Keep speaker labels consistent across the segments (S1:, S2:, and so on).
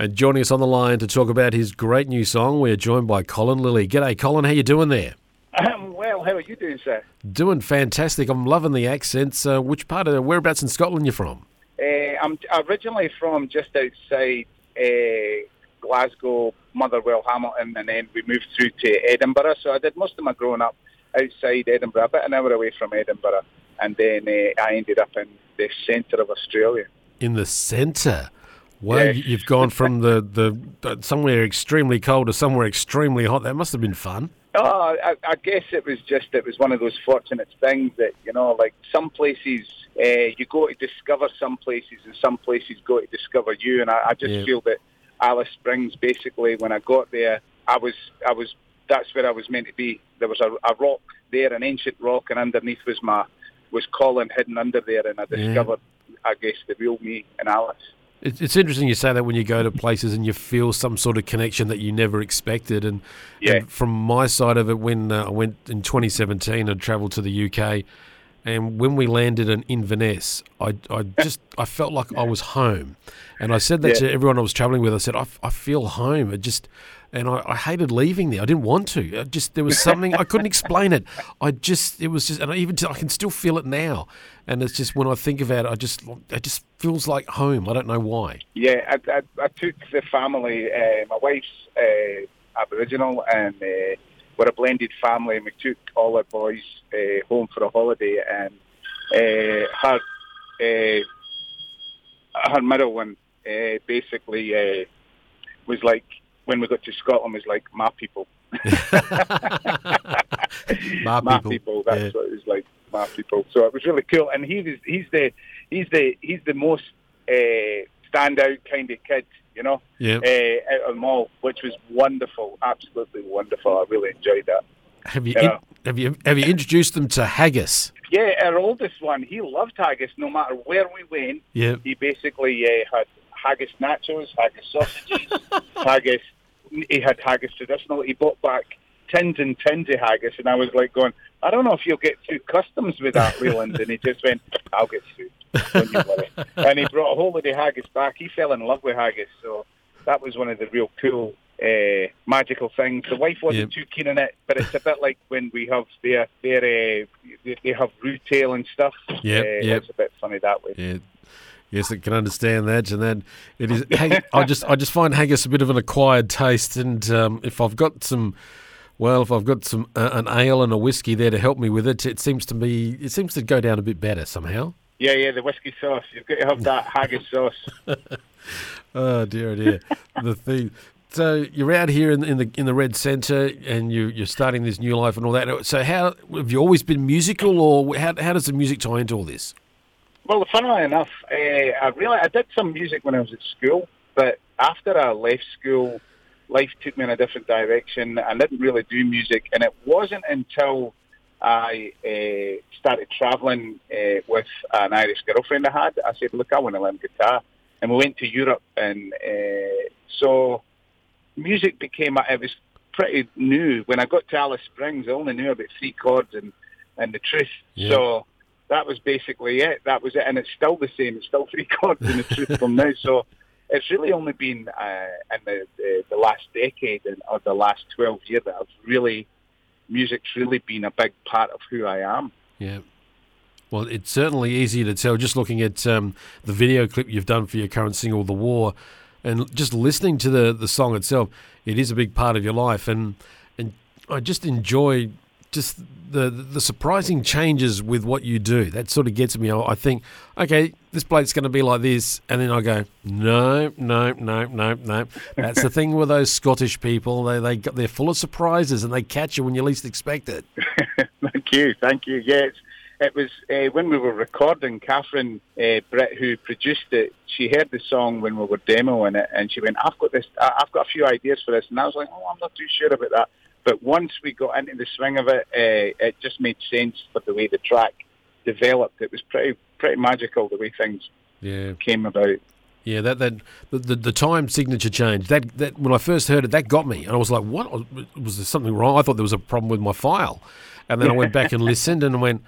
S1: And joining us on the line to talk about his great new song, we're joined by Colin Lillie. G'day, Colin. How you doing there?
S2: Um, well, how are you doing, sir?
S1: Doing fantastic. I'm loving the accents. Uh, which part of whereabouts in Scotland you from?
S2: Uh, I'm originally from just outside uh, Glasgow, Motherwell, Hamilton, and then we moved through to Edinburgh. So I did most of my growing up outside Edinburgh, about an hour away from Edinburgh, and then uh, I ended up in the centre of Australia.
S1: In the centre. Well,
S2: Yes.
S1: you've gone from the, the somewhere extremely cold to somewhere extremely hot. That must have been fun.
S2: Oh, I, I guess it was just it was one of those fortunate things that you know, like some places uh, you go to discover some places, and some places go to discover you. And I, I just
S1: Yeah.
S2: feel that Alice Springs, basically, when I got there, I was I was that's where I was meant to be. There was a, a rock there, an ancient rock, and underneath was my was Colin hidden under there, and I
S1: Yeah.
S2: discovered, I guess, the real me and Alice.
S1: It's, it's interesting you say that when you go to places and you feel some sort of connection that you never expected. And,
S2: Yeah.
S1: and from my side of it, when uh, I went in 2017 and travelled to the UK, and when we landed in Inverness, I, I just I felt like I was home, and I said that
S2: Yeah.
S1: to everyone I was travelling with. I said I feel home. It just and I, I hated leaving there. I didn't want to. I just there was something I couldn't explain it. I just it was just and I even I can still feel it now. And it's just when I think about it, I just it just feels like home. I don't know why.
S2: Yeah, I, I, I took the family. Uh, my wife's uh, Aboriginal, and uh, we're a blended family. And we took all our boys uh, home for a holiday, and her her middle one uh, basically uh, was like when we got to Scotland was like my people.
S1: My
S2: my
S1: people,
S2: people. That's
S1: yeah.
S2: what it was like. My people. So it was really cool, and he was he's the he's the he's the most uh, standout kind of kid, you know,
S1: Yeah.
S2: uh, out of them all, which was wonderful, absolutely wonderful. I really enjoyed that.
S1: Have you
S2: Yeah.
S1: in, have you have you introduced them to haggis?
S2: Yeah, our oldest one, he loved haggis. No matter where we went,
S1: Yeah.
S2: he basically uh, had haggis nachos, haggis sausages, haggis. He had haggis traditional. He bought back tins and tins of haggis, and I was like going, I don't know if you'll get through customs with that, Leland. and he just went, I'll get through. Don't you worry. and he brought a whole lot of haggis back. He fell in love with haggis, so that was one of the real cool. Uh, magical things. The wife wasn't too keen on it, but it's a bit like when we have their their uh, they, they have retail and stuff.
S1: Yeah,
S2: uh,
S1: yep.
S2: It's a bit funny that way.
S1: Yeah. Yes, I can understand that, and then it is. hag- I just, I just find haggis a bit of an acquired taste, and um, if I've got some, well, if I've got some uh, an ale and a whiskey there to help me with it, it seems to me, it seems to go down a bit better somehow.
S2: Yeah, yeah, the whiskey sauce. You've got to have that haggis sauce.
S1: Oh dear, oh dear. the thing. So you're out here in, in the in the Red Centre, and you you're starting this new life and all that. So how have you always been musical, or how how does the music tie into all this?
S2: Well, funnily enough, uh, I really I did some music when I was at school, but after I left school, life took me in a different direction. I didn't really do music, and it wasn't until I uh, started travelling uh, with an Irish girlfriend I had. I said, "Look, I want to learn guitar," and we went to Europe, and uh, so music became. It was pretty new when I got to Alice Springs. I only knew about three chords and and the truth.
S1: Yeah.
S2: So that was basically it. That was it, and it's still the same. It's still three chords the truth from now. So it's really only been uh, in the, the the last decade and or the last twelve years that I've really music's really been a big part of who I am.
S1: Yeah. Well, it's certainly easy to tell just looking at um, the video clip you've done for your current single, "The War," and just listening to the the song itself. It is a big part of your life, and and I just enjoy just the the surprising changes with what you do. That sort of gets me. I think, okay, this bloke's going to be like this, and then I go, no, no, no, no, no. That's the thing with those Scottish people. They they they're full of surprises, and they catch you when you least expect it.
S2: thank you, thank you. It's, it was uh, when we were recording. Catherine uh, Britt, who produced it, she heard the song when we were demoing it, and she went, "I've got this. I've got a few ideas for this." And I was like, "Oh, I'm not too sure about that." But once we got into the swing of it, uh, it just made sense for the way the track developed. It was pretty pretty magical the way things
S1: Yeah.
S2: came about.
S1: Yeah, that that the, the, time signature change that that when I first heard it, that got me, and I was like, "What was there something wrong?" I thought there was a problem with my file, and then I went back and listened and went,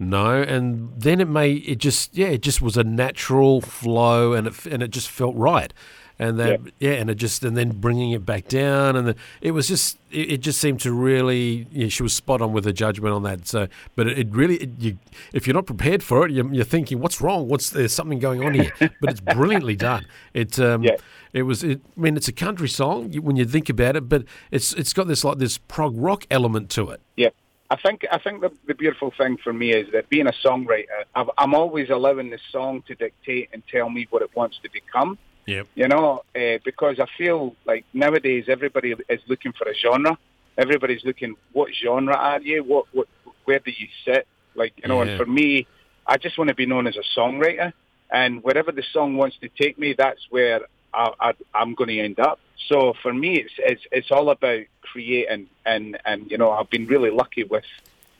S1: "No," and then it made it just yeah, it just was a natural flow, and it and it just felt right, and that yeah, and it just and then bringing it back down, and the, it was just it, it just seemed to really yeah, she was spot on with her judgment on that. So, but it, it really it, you if you're not prepared for it, you're, you're thinking, "What's wrong? What's there's something going on here?" But it's brilliantly done. It um,
S2: Yeah.
S1: it was. It, I mean, it's a country song when you think about it, but it's it's got this like this prog rock element to it.
S2: Yeah. I think I think the, the beautiful thing for me is that being a songwriter, I've, I'm always allowing the song to dictate and tell me what it wants to become.
S1: Yep.
S2: You know, uh, because I feel like nowadays everybody is looking for a genre. Everybody's looking, what genre are you? What, what, where do you sit? Like, you know,
S1: Yeah.
S2: and for me, I just want to be known as a songwriter. And wherever the song wants to take me, that's where I, I'm going to end up. So for me, it's, it's it's all about creating, and and you know, I've been really lucky with.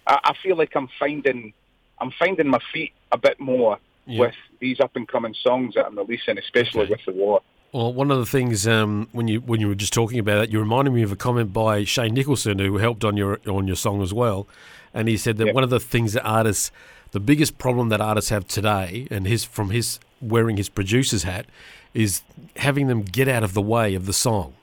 S2: I, I feel like I'm finding, I'm finding my feet a bit more
S1: Yeah.
S2: with these up and coming songs that I'm releasing, especially
S1: Okay.
S2: with the war.
S1: Well, one of the things um, when you when you were just talking about it, you reminded me of a comment by Shane Nicholson who helped on your on your song as well, and he said that
S2: Yep.
S1: one of the things that artists, the biggest problem that artists have today, and his from his wearing his producer's hat, is having them get out of the way of the song.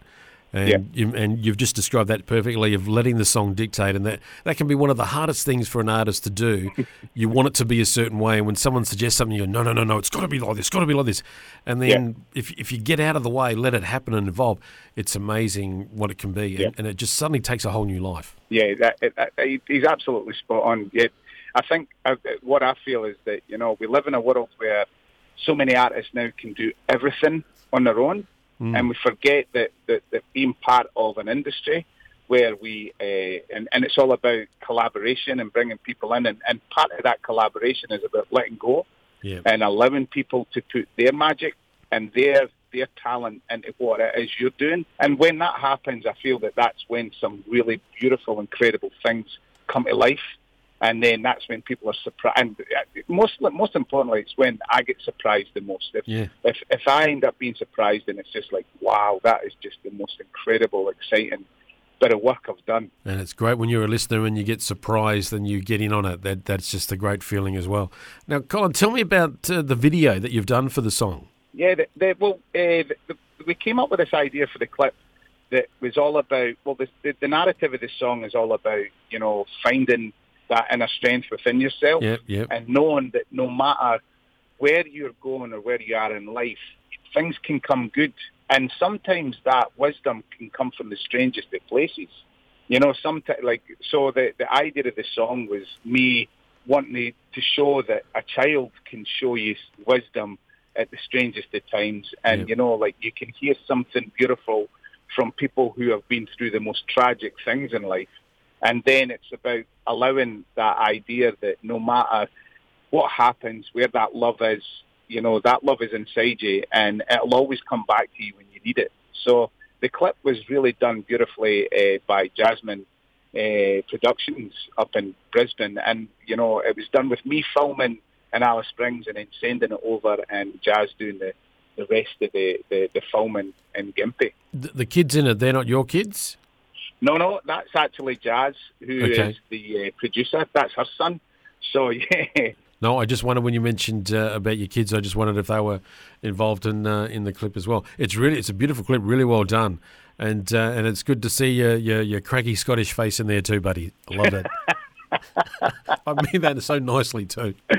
S1: And,
S2: Yep.
S1: you, and you've just described that perfectly of letting the song dictate, and that, that can be one of the hardest things for an artist to do. you want it to be a certain way, and when someone suggests something, you go, no, no, no, no, it's got to be like this, got to be like this. And then if, if you get out of the way, let it happen and evolve, it's amazing what it can be,
S2: Yep.
S1: and, and it just suddenly takes a whole new life.
S2: Yeah, that, that- he's absolutely spot on. Yeah, I think uh, what I feel is that you know we live in a world where so many artists now can do everything on their own, and we forget that, that that being part of an industry where we uh, and and it's all about collaboration and bringing people in, and, and part of that collaboration is about letting go
S1: Yeah.
S2: and allowing people to put their magic and their their talent into what it is you're doing. And when that happens, I feel that that's when some really beautiful, incredible things come to life. And then that's when people are surprised. And uh, most most importantly, it's when I get surprised the most. If,
S1: Yeah.
S2: if if I end up being surprised, and it's just like, wow, that is just the most incredible, exciting bit of work I've done.
S1: And it's great when you're a listener and you get surprised and you get in on it. That that's just a great feeling as well. Now, Colin, tell me about uh, the video that you've done for the song.
S2: Yeah, the, the, well, uh, the, we came up with this idea for the clip that was all about. Well, the, the narrative of the song is all about you know finding that inner strength within yourself
S1: Yep, yep.
S2: and knowing that no matter where you're going or where you are in life, things can come good, and sometimes that wisdom can come from the strangest of places. You know, sometimes like so. The the idea of the song was me wanting to show that a child can show you wisdom at the strangest of times, and
S1: Yeah.
S2: you know, like you can hear something beautiful from people who have been through the most tragic things in life, and then it's about allowing that idea that no matter what happens, where that love is, you know, that love is inside you, and it'll always come back to you when you need it. So the clip was really done beautifully uh, by Jasmine uh, Productions up in Brisbane, and you know, it was done with me filming in Alice Springs and then sending it over, and Jazz doing the the rest of the the, the filming in Gympie.
S1: The, the kids in it, they're not your kids?
S2: No, no, that's actually Jazz, who is
S1: Okay.
S2: the uh, producer. That's her son. So yeah,
S1: No, I just wondered when you mentioned uh, about your kids. I just wondered if they were involved in uh, in the clip as well. It's really it's a beautiful clip, really well done, and uh, and it's good to see your, your your craggy Scottish face in there too, buddy. I love that. I mean that so nicely too.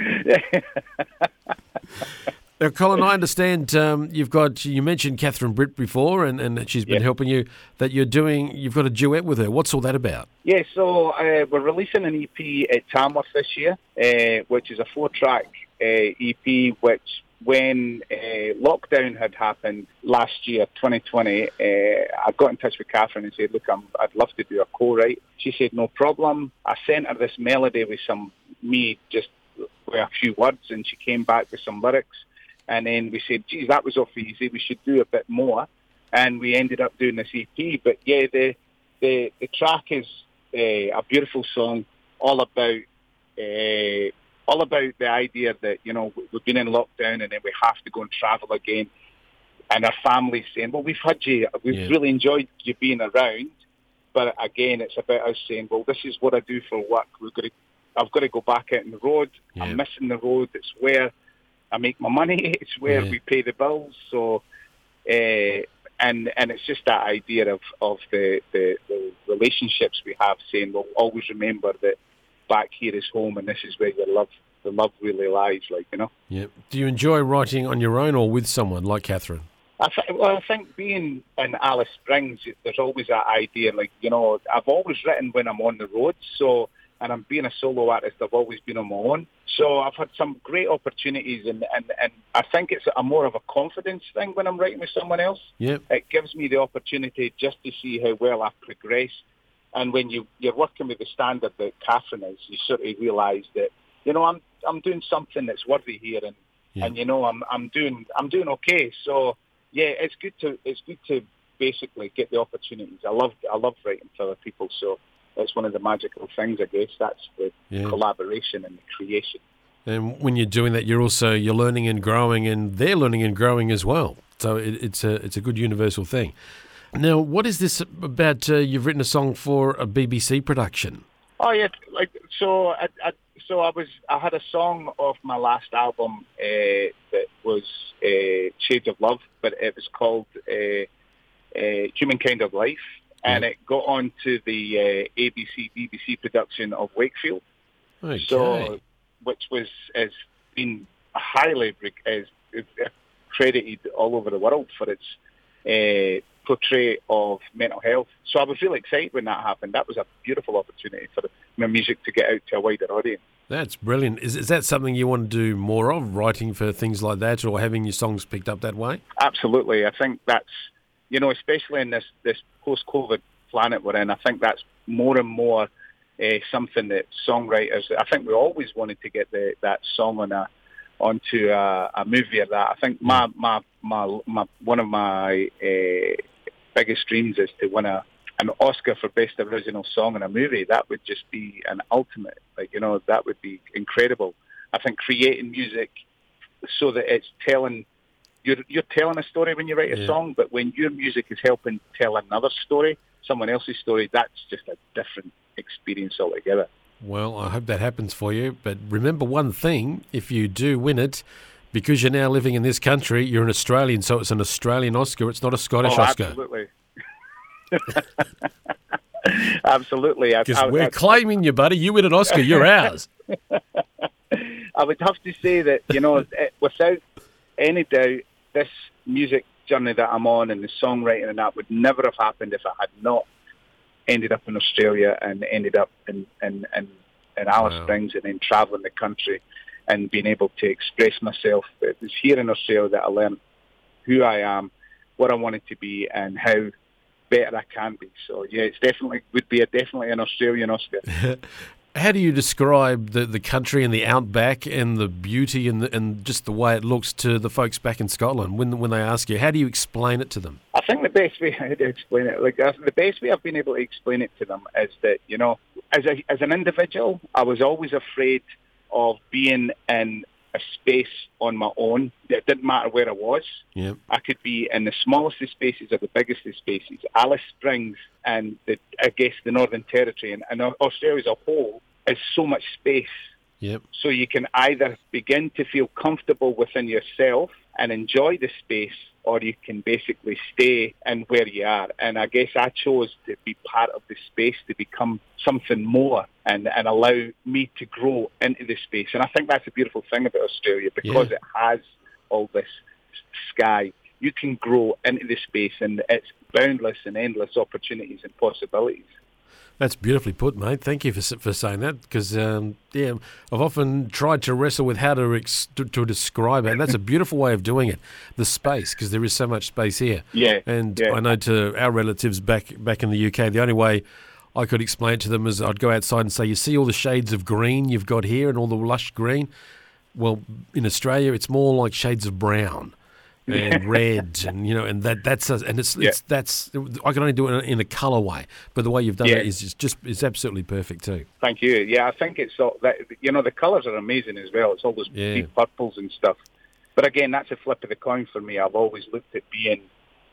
S1: Now, Colin, I understand um, you've got you mentioned Catherine Britt before, and, and she's been
S2: Yeah.
S1: helping you. That you're doing, you've got a duet with her. What's all that about?
S2: Yeah, so uh, we're releasing an EP at Tamworth this year, uh, which is a four-track uh, EP. Which, when uh, lockdown had happened last year, 2020, uh, I got in touch with Catherine and said, "Look, I'm, I'd love to do a co-write." She said, "No problem." I sent her this melody with some me just with a few words, and she came back with some lyrics, and then we said, "Geez, that was awfully easy. We should do a bit more," and we ended up doing this EP. But yeah, the the the track is uh, a beautiful song, all about. Uh, all about the idea that you know we've been in lockdown and then we have to go and travel again, and our families saying, "Well, we've had you, we've
S1: Yeah.
S2: really enjoyed you being around," but again, it's about us saying, "Well, this is what I do for work. We've got to, I've got to go back out on the road.
S1: Yeah.
S2: I'm missing the road. It's where I make my money. It's where
S1: Yeah.
S2: we pay the bills. So, uh, and and it's just that idea of of the, the the relationships we have, saying, "Well, always remember that back here is home, and this is where your love, the love really lies." Like you know.
S1: Yeah. Do you enjoy writing on your own or with someone like Catherine?
S2: I th- well, I think being in Alice Springs, there's always that idea. Like you know, I've always written when I'm on the road. So, and I'm being a solo artist. I've always been on my own. So I've had some great opportunities, and and and I think it's a more of a confidence thing when I'm writing with someone else.
S1: Yep.
S2: It gives me the opportunity just to see how well I've progressed. And when you you're working with the standard that Catherine is, you sort of realise that you know I'm I'm doing something that's worthy here, and
S1: Yeah.
S2: and you know I'm I'm doing I'm doing okay. So yeah, it's good to it's good to basically get the opportunities. I love I love writing for other people, so that's one of the magical things. I guess that's the
S1: Yeah.
S2: collaboration and the creation.
S1: And when you're doing that, you're also you're learning and growing, and they're learning and growing as well. So it, it's a it's a good universal thing. Now, what is this about? Uh, you've written a song for a BBC production.
S2: Oh yeah, like so. I, I so I was I had a song off my last album uh, that was uh, Shades of Love, but it was called uh, uh, Humankind of Life, and it got onto the uh, ABC BBC production of Wakefield.
S1: Okay.
S2: So, which was has been highly is, is credited all over the world for its uh, portray of mental health. So I was really excited when that happened. That was a beautiful opportunity for my music to get out to a wider audience.
S1: That's brilliant. Is, is that something you want to do more of, writing for things like that, or having your songs picked up that way?
S2: Absolutely, I think that's you know, especially in this this post-COVID planet we're in. I think that's more and more uh, something that songwriters. I think we always wanted to get the, that song on a onto a, a movie or that. I think my my my, my one of my uh, biggest dreams is to win a an Oscar for best original song in a movie. That would just be an ultimate. Like you know, that would be incredible. I think creating music so that it's telling you're you're telling a story when you write a
S1: Yeah.
S2: song, but when your music is helping tell another story, someone else's story, that's just a different experience altogether.
S1: Well, I hope that happens for you. But remember one thing: if you do win it, because you're now living in this country, you're an Australian, so it's an Australian Oscar. It's not a Scottish
S2: oh,
S1: Oscar.
S2: absolutely. absolutely.
S1: Because we're
S2: I-
S1: claiming you, buddy. You win an Oscar, you're ours.
S2: I would have to say that you know, without any doubt, this music journey that I'm on and the songwriting and that would never have happened if I had not ended up in Australia and ended up in in, in, in Alice
S1: Wow.
S2: Springs and then traveling the country and being able to express myself. It was here in Australia that I learned who I am, what I wanted to be, and how better I can be. So yeah, it's definitely would be a definitely an Australian Oscar.
S1: How do you describe the, the country and the outback and the beauty and the, and just the way it looks to the folks back in Scotland when when they ask you? How do you explain it to them?
S2: I think the best way to explain it, like the best way I've been able to explain it to them is that you know, as a, as an individual, I was always afraid of being in a space on my own. It didn't matter where I was.
S1: Yeah.
S2: I could be in the smallest of spaces or the biggest of spaces. Alice Springs and the, I guess the Northern Territory and, and Australia as a whole is so much space.
S1: Yep.
S2: So you can either begin to feel comfortable within yourself and enjoy the space, or you can basically stay in where you are. And I guess I chose to be part of the space to become something more and, and allow me to grow into the space. And I think that's a beautiful thing about Australia because
S1: Yeah.
S2: it has all this sky. You can grow into the space and it's boundless and endless opportunities and possibilities.
S1: That's beautifully put, mate. Thank you for for saying that because um, yeah, I've often tried to wrestle with how to, ex- to to describe it, and that's a beautiful way of doing it. The space, because there is so much space here.
S2: Yeah,
S1: and
S2: yeah.
S1: I know to our relatives back back in the UK, the only way I could explain it to them as I'd go outside and say, "You see all the shades of green you've got here, and all the lush green. Well, in Australia, it's more like shades of brown." And red, and you know, and that that's a, and it's,
S2: Yeah.
S1: it's that's I can only do it in a colour way, but the way you've done
S2: Yeah.
S1: it is just, just is absolutely perfect too.
S2: Thank you. Yeah, I think it's all that. You know, the colours are amazing as well. It's all those
S1: Yeah.
S2: deep purples and stuff. But again, that's a flip of the coin for me. I've always looked at being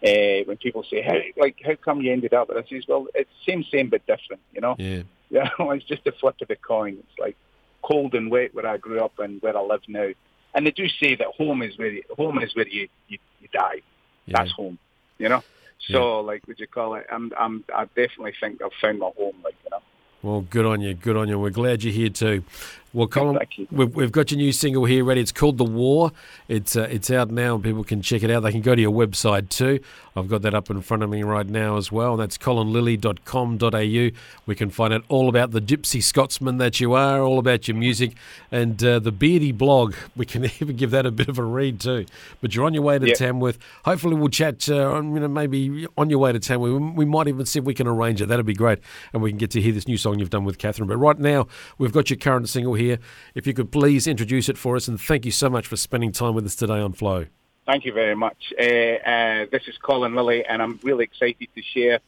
S2: uh, when people say, "Hey, like, how come you ended up?" with this?" well, it's same, same, but different. You know,
S1: Yeah,
S2: yeah, it's just a flip of the coin. It's like cold and wet where I grew up and where I live now. And they do say that home is where you, home is where you, you, you die.
S1: yeah.
S2: That's home. You know. So, like, would you call it? I'm, I'm, I definitely think I've found my home. Like, you know.
S1: Well, good on you, good on you. We're glad you're here too. Well, Colin, we've, we've got your new single here ready. It's called "The War." It's uh, it's out now, and people can check it out. They can go to your website too. I've got that up in front of me right now as well. And That's colinlillie.com.au. We can find out all about the Gypsy Scotsman that you are, all about your music, and uh, the Beardy blog. We can even give that a bit of a read too. But you're on your way to
S2: Yeah.
S1: Tamworth. Hopefully, we'll chat. Uh, on, you know, maybe on your way to Tamworth. We, we might even see if we can arrange it. That'd be great, and we can get to hear this new song you've done with Catherine. But right now, we've got your current single here. If you could please introduce it for us, and thank you so much for spending time with us today on Flow.
S2: Thank you very much. Uh, uh, this is Colin Lillie, and I'm really excited to share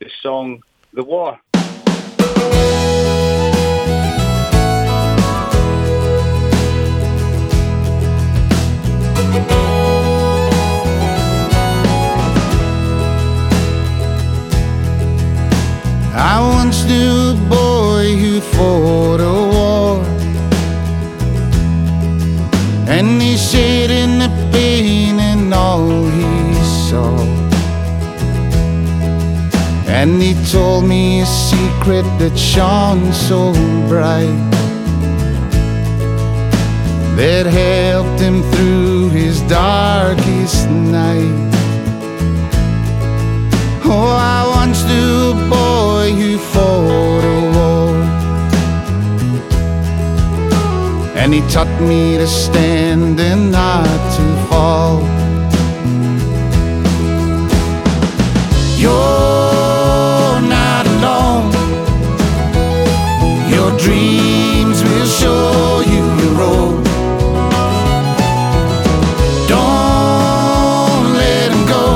S2: the song "The War."
S3: Told me a secret that shone so bright That helped him through his darkest night Oh, I once knew a boy who fought a war. And he taught me to stand and not to fall. You're dreams will show you your road. Don't go.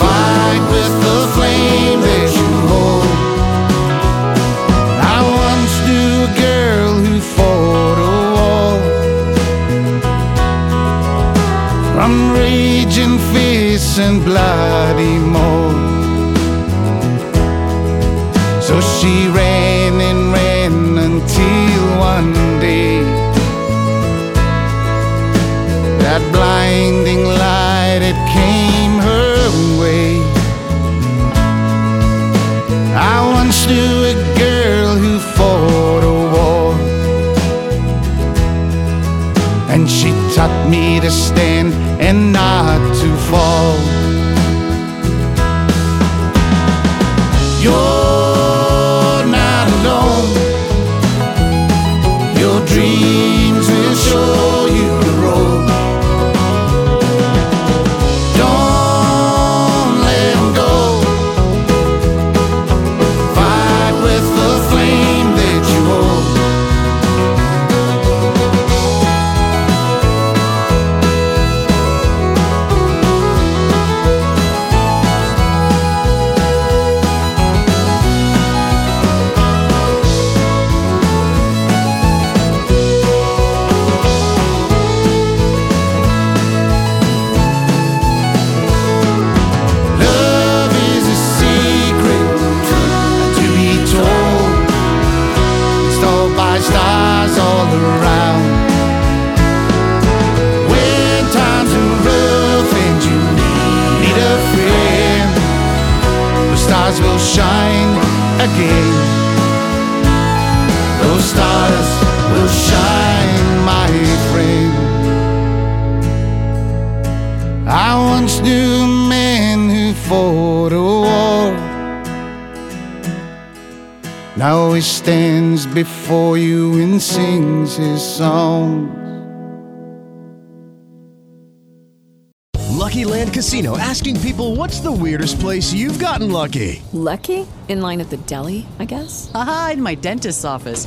S3: Fight with the flame that you hold. I once knew a girl who fought a from raging fists and bloody mold. So she ran and ran until one day that blinding light it came her way. I once knew a girl who fought a war, and she taught me to stand and not stands before you and sings his song.
S4: Lucky Land Casino asking people what's the weirdest place you've gotten lucky?
S5: Lucky? In line at the deli, I guess?
S6: Aha, in my dentist's office.